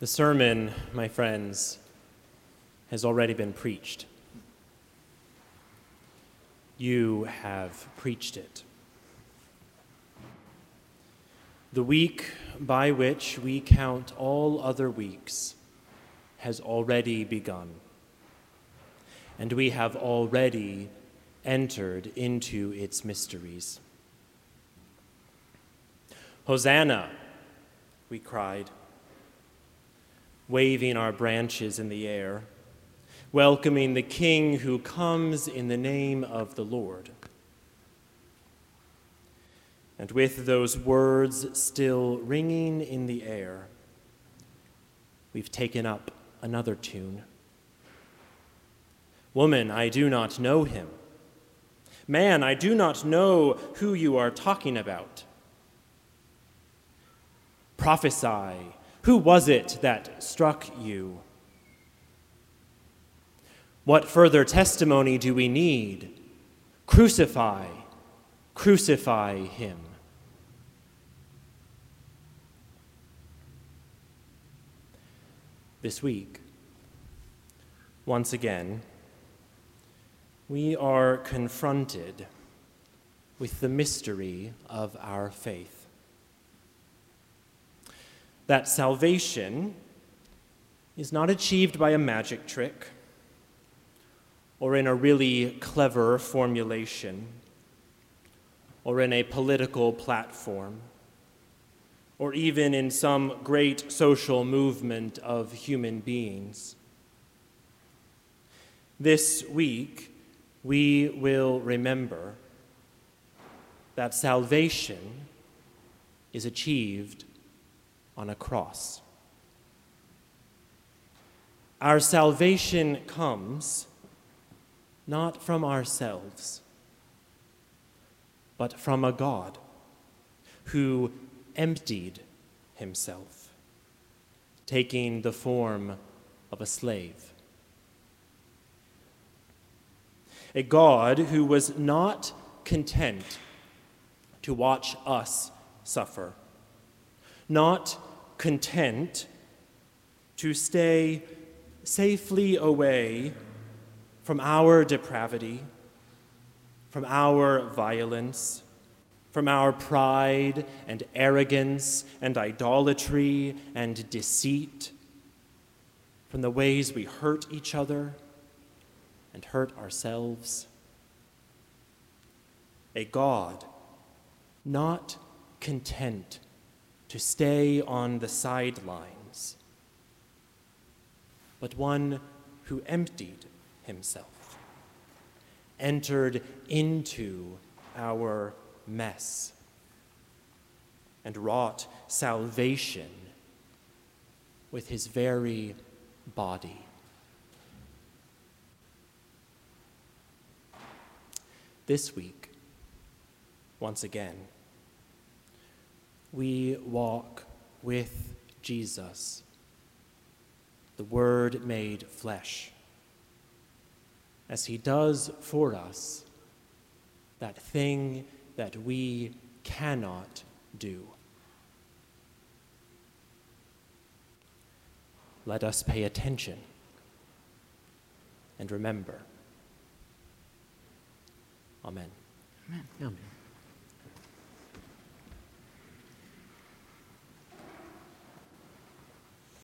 The sermon, my friends, has already been preached. You have preached it. The week by which we count all other weeks has already begun, and we have already entered into its mysteries. Hosanna, we cried waving our branches in the air, welcoming the King who comes in the name of the Lord. And with those words still ringing in the air, we've taken up another tune. Woman, I do not know him. Man, I do not know who you are talking about. Prophesy who was it that struck you? What further testimony do we need? Crucify, crucify him. This week, once again, we are confronted with the mystery of our faith that salvation is not achieved by a magic trick or in a really clever formulation or in a political platform or even in some great social movement of human beings. This week, we will remember that salvation is achieved on a cross. Our salvation comes not from ourselves, but from a God who emptied himself, taking the form of a slave. A God who was not content to watch us suffer, not content to stay safely away from our depravity, from our violence, from our pride and arrogance and idolatry and deceit, from the ways we hurt each other and hurt ourselves. A God not content to stay on the sidelines, but one who emptied himself, entered into our mess, and wrought salvation with his very body. This week, once again, we walk with Jesus, the Word made flesh, as He does for us that thing that we cannot do. Let us pay attention and remember. Amen. Amen. Amen.